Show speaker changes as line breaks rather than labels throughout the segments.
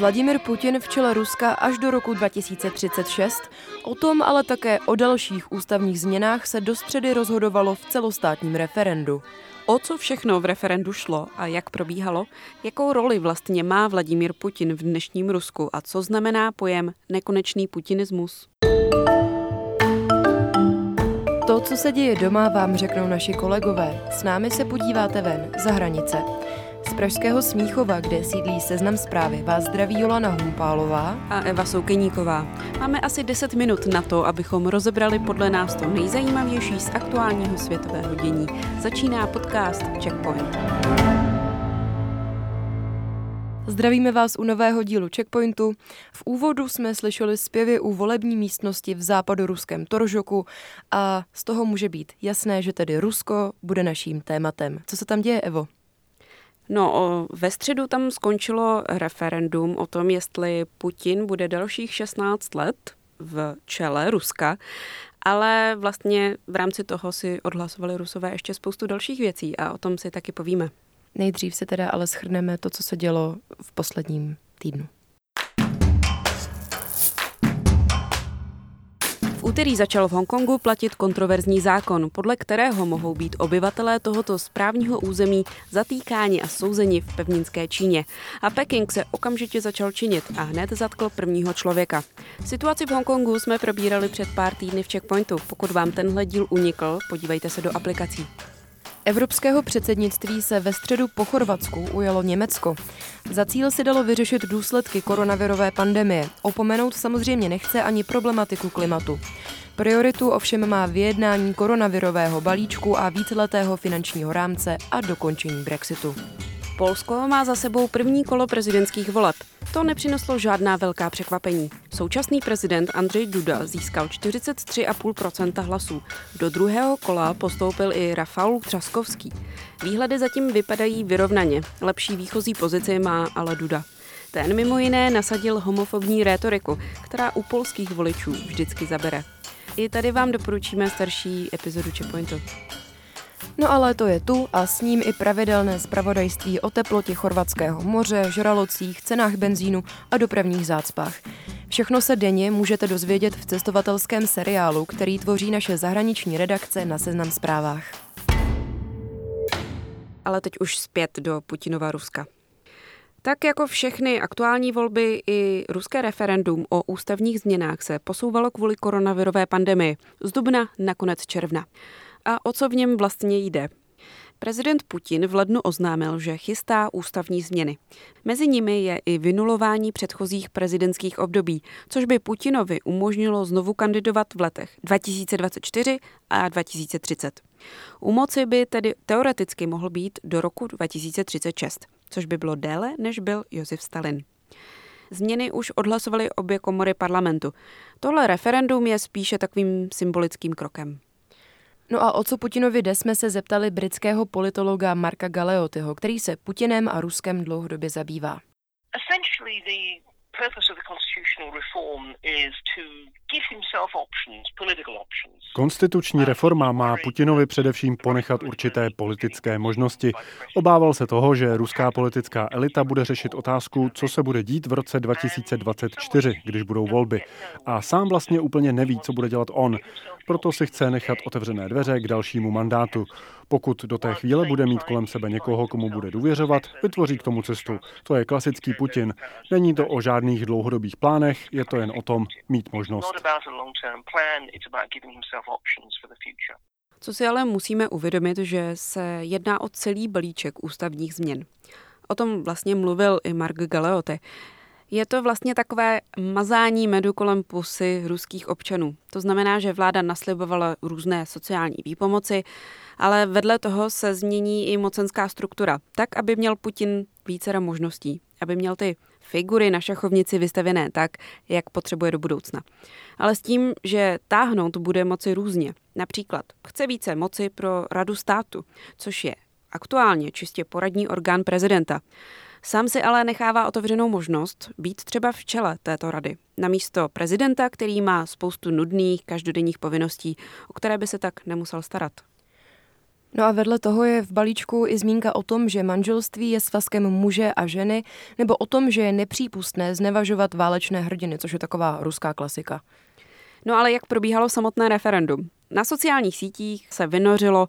Vladimir Putin v čele Ruska až do roku 2036. O tom, ale také o dalších ústavních změnách se do středy rozhodovalo v celostátním referendu.
O co všechno v referendu šlo a jak probíhalo? Jakou roli vlastně má Vladimír Putin v dnešním Rusku a co znamená pojem nekonečný putinismus?
To, co se děje doma, vám řeknou naši kolegové. S námi se podíváte ven, za hranice. Z pražského Smíchova, kde sídlí seznam zprávy, vás zdraví Jolana Humpálová
a Eva Soukeníková. Máme asi 10 minut na to, abychom rozebrali podle nás to nejzajímavější z aktuálního světového dění. Začíná podcast Checkpoint.
Zdravíme vás u nového dílu Checkpointu. V úvodu jsme slyšeli zpěvy u volební místnosti v západoruském Toržoku a z toho může být jasné, že tedy Rusko bude naším tématem. Co se tam děje, Evo?
No, o, ve středu tam skončilo referendum o tom, jestli Putin bude dalších 16 let v čele Ruska, ale vlastně v rámci toho si odhlasovali Rusové ještě spoustu dalších věcí a o tom si taky povíme.
Nejdřív se teda ale schrneme to, co se dělo v posledním týdnu.
V úterý začal v Hongkongu platit kontroverzní zákon, podle kterého mohou být obyvatelé tohoto správního území zatýkáni a souzeni v pevninské Číně. A Peking se okamžitě začal činit a hned zatkl prvního člověka. Situaci v Hongkongu jsme probírali před pár týdny v Checkpointu. Pokud vám tenhle díl unikl, podívejte se do aplikací.
Evropského předsednictví se ve středu po Chorvatsku ujelo Německo. Za cíl si dalo vyřešit důsledky koronavirové pandemie. Opomenout samozřejmě nechce ani problematiku klimatu. Prioritu ovšem má vyjednání koronavirového balíčku a víceletého finančního rámce a dokončení Brexitu.
Polsko má za sebou první kolo prezidentských voleb. To nepřineslo žádná velká překvapení. Současný prezident Andřej Duda získal 43,5% hlasů. Do druhého kola postoupil i Rafaul Třaskovský. Výhledy zatím vypadají vyrovnaně. Lepší výchozí pozici má ale Duda. Ten mimo jiné nasadil homofobní rétoriku, která u polských voličů vždycky zabere. I tady vám doporučíme starší epizodu Checkpointu.
No ale to je tu a s ním i pravidelné zpravodajství o teplotě chorvatského moře, žralocích, cenách benzínu a dopravních zácpách. Všechno se denně můžete dozvědět v cestovatelském seriálu, který tvoří naše zahraniční redakce na Seznam zprávách.
Ale teď už zpět do Putinova Ruska. Tak jako všechny aktuální volby i ruské referendum o ústavních změnách se posouvalo kvůli koronavirové pandemii z dubna na konec června a o co v něm vlastně jde. Prezident Putin v lednu oznámil, že chystá ústavní změny. Mezi nimi je i vynulování předchozích prezidentských období, což by Putinovi umožnilo znovu kandidovat v letech 2024 a 2030. U moci by tedy teoreticky mohl být do roku 2036, což by bylo déle, než byl Josef Stalin. Změny už odhlasovaly obě komory parlamentu. Tohle referendum je spíše takovým symbolickým krokem.
No a o co Putinovi jde, jsme se zeptali britského politologa Marka Galeotyho, který se Putinem a Ruskem dlouhodobě zabývá.
Konstituční reforma má Putinovi především ponechat určité politické možnosti. Obával se toho, že ruská politická elita bude řešit otázku, co se bude dít v roce 2024, když budou volby. A sám vlastně úplně neví, co bude dělat on. Proto si chce nechat otevřené dveře k dalšímu mandátu. Pokud do té chvíle bude mít kolem sebe někoho, komu bude důvěřovat, vytvoří k tomu cestu. To je klasický Putin. Není to o žádných dlouhodobých plánech, je to jen o tom mít možnost.
Co si ale musíme uvědomit, že se jedná o celý balíček ústavních změn. O tom vlastně mluvil i Mark Galeote. Je to vlastně takové mazání medu kolem pusy ruských občanů. To znamená, že vláda naslibovala různé sociální výpomoci, ale vedle toho se změní i mocenská struktura, tak, aby měl Putin více možností, aby měl ty figury na šachovnici vystavěné tak, jak potřebuje do budoucna. Ale s tím, že táhnout bude moci různě. Například chce více moci pro radu státu, což je aktuálně čistě poradní orgán prezidenta. Sám si ale nechává otevřenou možnost být třeba v čele této rady. Na místo prezidenta, který má spoustu nudných každodenních povinností, o které by se tak nemusel starat.
No a vedle toho je v balíčku i zmínka o tom, že manželství je svazkem muže a ženy, nebo o tom, že je nepřípustné znevažovat válečné hrdiny, což je taková ruská klasika.
No ale jak probíhalo samotné referendum? Na sociálních sítích se vynořilo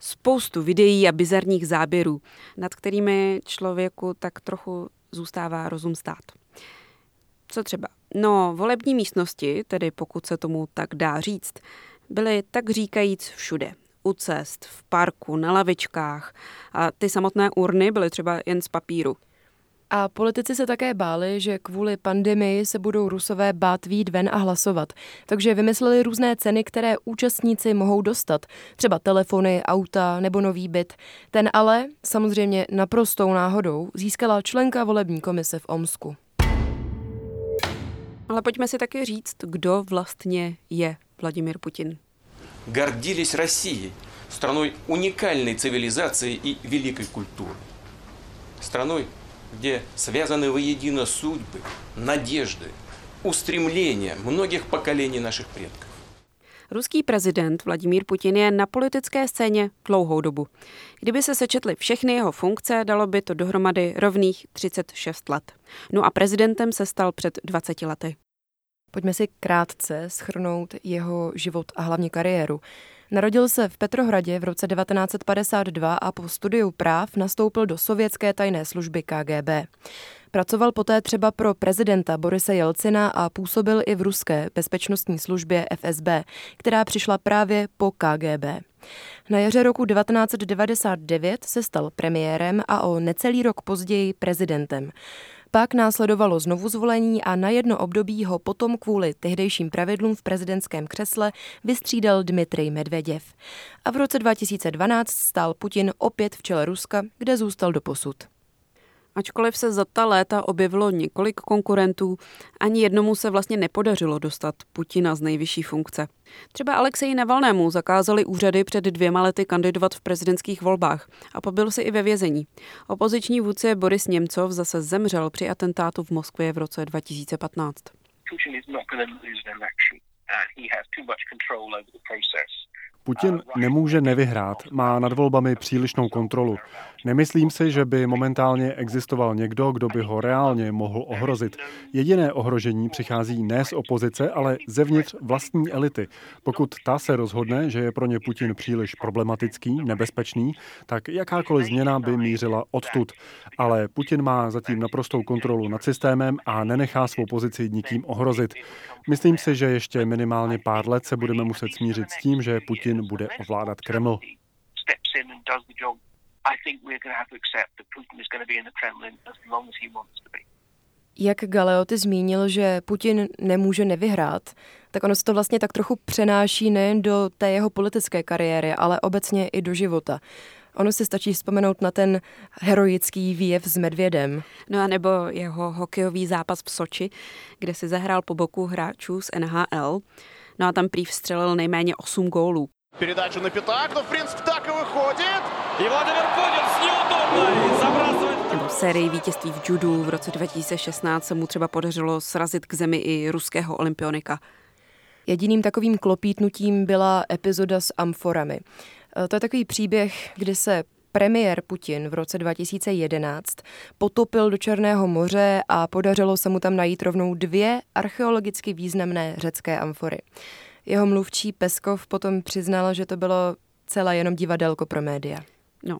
spoustu videí a bizarních záběrů, nad kterými člověku tak trochu zůstává rozum stát. Co třeba? No, volební místnosti, tedy pokud se tomu tak dá říct, byly tak říkajíc všude. U cest, v parku, na lavičkách a ty samotné urny byly třeba jen z papíru.
A politici se také báli, že kvůli pandemii se budou rusové bát výjít ven a hlasovat. Takže vymysleli různé ceny, které účastníci mohou dostat. Třeba telefony, auta nebo nový byt. Ten ale, samozřejmě naprostou náhodou, získala členka volební komise v Omsku.
Ale pojďme si taky říct, kdo vlastně je Vladimir Putin
Гордились Россией, страной уникальной цивилизации и великой культуры. Страной, где связаны воедино судьбы, надежды, устремления многих поколений наших предков.
Ruský prezident Vladimír Putin je na politické scéně dlouhou dobu. Kdyby se sečetly všechny jeho funkce, dalo by to dohromady rovných 36 let. No a prezidentem se stal před 20 lety.
Pojďme si krátce schrnout jeho život a hlavně kariéru. Narodil se v Petrohradě v roce 1952 a po studiu práv nastoupil do sovětské tajné služby KGB. Pracoval poté třeba pro prezidenta Borise Jelcina a působil i v ruské bezpečnostní službě FSB, která přišla právě po KGB. Na jaře roku 1999 se stal premiérem a o necelý rok později prezidentem. Pak následovalo znovu zvolení a na jedno období ho potom kvůli tehdejším pravidlům v prezidentském křesle vystřídal Dmitrij Medveděv. A v roce 2012 stál Putin opět v čele Ruska, kde zůstal do posud.
Ačkoliv se za ta léta objevilo několik konkurentů, ani jednomu se vlastně nepodařilo dostat Putina z nejvyšší funkce. Třeba Alexeji Navalnému zakázali úřady před dvěma lety kandidovat v prezidentských volbách a pobyl si i ve vězení. Opoziční vůdce Boris Němcov zase zemřel při atentátu v Moskvě v roce 2015. Putin is not going to lose an election. Uh, he has too much control over the process.
Putin nemůže nevyhrát, má nad volbami přílišnou kontrolu. Nemyslím si, že by momentálně existoval někdo, kdo by ho reálně mohl ohrozit. Jediné ohrožení přichází ne z opozice, ale zevnitř vlastní elity. Pokud ta se rozhodne, že je pro ně Putin příliš problematický, nebezpečný, tak jakákoliv změna by mířila odtud. Ale Putin má zatím naprostou kontrolu nad systémem a nenechá svou pozici nikým ohrozit. Myslím si, že ještě minimálně pár let se budeme muset smířit s tím, že Putin bude ovládat Kreml.
Jak Galeoty zmínil, že Putin nemůže nevyhrát, tak ono se to vlastně tak trochu přenáší nejen do té jeho politické kariéry, ale obecně i do života. Ono si stačí vzpomenout na ten heroický výjev s medvědem.
No a nebo jeho hokejový zápas v Soči, kde si zahrál po boku hráčů z NHL. No a tam prý vstřelil nejméně 8 gólů. Передачу на пятак, но в принципе так и выходит. И Владимир Путин с неудобной забрасывает. Nebo sérii vítězství v judu v roce 2016 se mu třeba podařilo srazit k zemi i ruského olympionika.
Jediným takovým klopítnutím byla epizoda s amforami. E, to je takový příběh, kdy se premiér Putin v roce 2011 potopil do Černého moře a podařilo se mu tam najít rovnou dvě archeologicky významné řecké amfory. Jeho mluvčí Peskov potom přiznal, že to bylo celé jenom divadelko pro média.
No,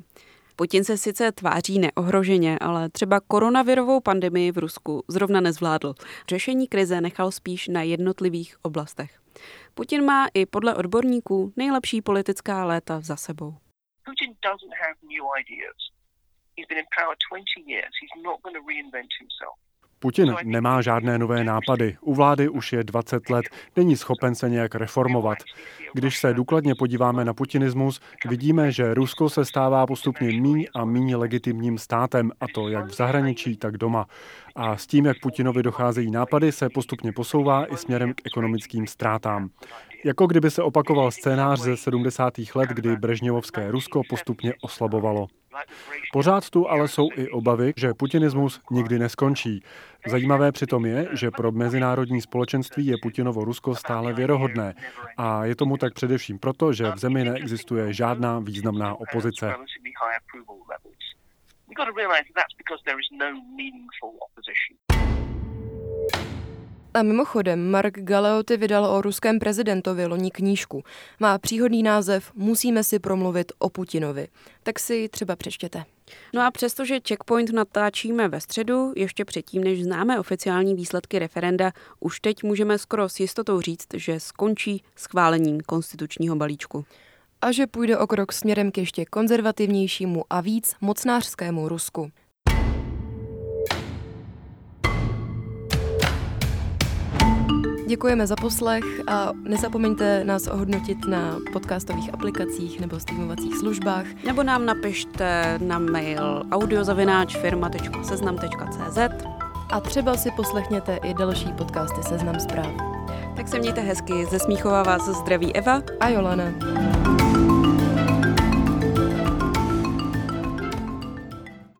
Putin se sice tváří neohroženě, ale třeba koronavirovou pandemii v Rusku zrovna nezvládl. Řešení krize nechal spíš na jednotlivých oblastech. Putin má i podle odborníků nejlepší politická léta za sebou. Putin doesn't have new ideas. He's been in power 20 years. He's not going to reinvent himself.
Putin nemá žádné nové nápady. U vlády už je 20 let, není schopen se nějak reformovat. Když se důkladně podíváme na putinismus, vidíme, že Rusko se stává postupně míň a míň legitimním státem, a to jak v zahraničí, tak doma. A s tím, jak Putinovi docházejí nápady, se postupně posouvá i směrem k ekonomickým ztrátám. Jako kdyby se opakoval scénář ze 70. let, kdy Brežněvovské Rusko postupně oslabovalo. Pořád tu ale jsou i obavy, že putinismus nikdy neskončí. Zajímavé přitom je, že pro mezinárodní společenství je Putinovo Rusko stále věrohodné. A je tomu tak především proto, že v zemi neexistuje žádná významná opozice.
A mimochodem, Mark Galeoty vydal o ruském prezidentovi loni knížku. Má příhodný název Musíme si promluvit o Putinovi. Tak si ji třeba přečtěte.
No a přestože Checkpoint natáčíme ve středu, ještě předtím, než známe oficiální výsledky referenda, už teď můžeme skoro s jistotou říct, že skončí schválením konstitučního balíčku.
A že půjde o krok směrem k ještě konzervativnějšímu a víc mocnářskému Rusku. Děkujeme za poslech a nezapomeňte nás ohodnotit na podcastových aplikacích nebo streamovacích službách.
Nebo nám napište na mail audiozavináčfirma.seznam.cz
A třeba si poslechněte i další podcasty Seznam zpráv.
Tak se mějte hezky, ze Smíchova vás zdraví Eva
a Jolana.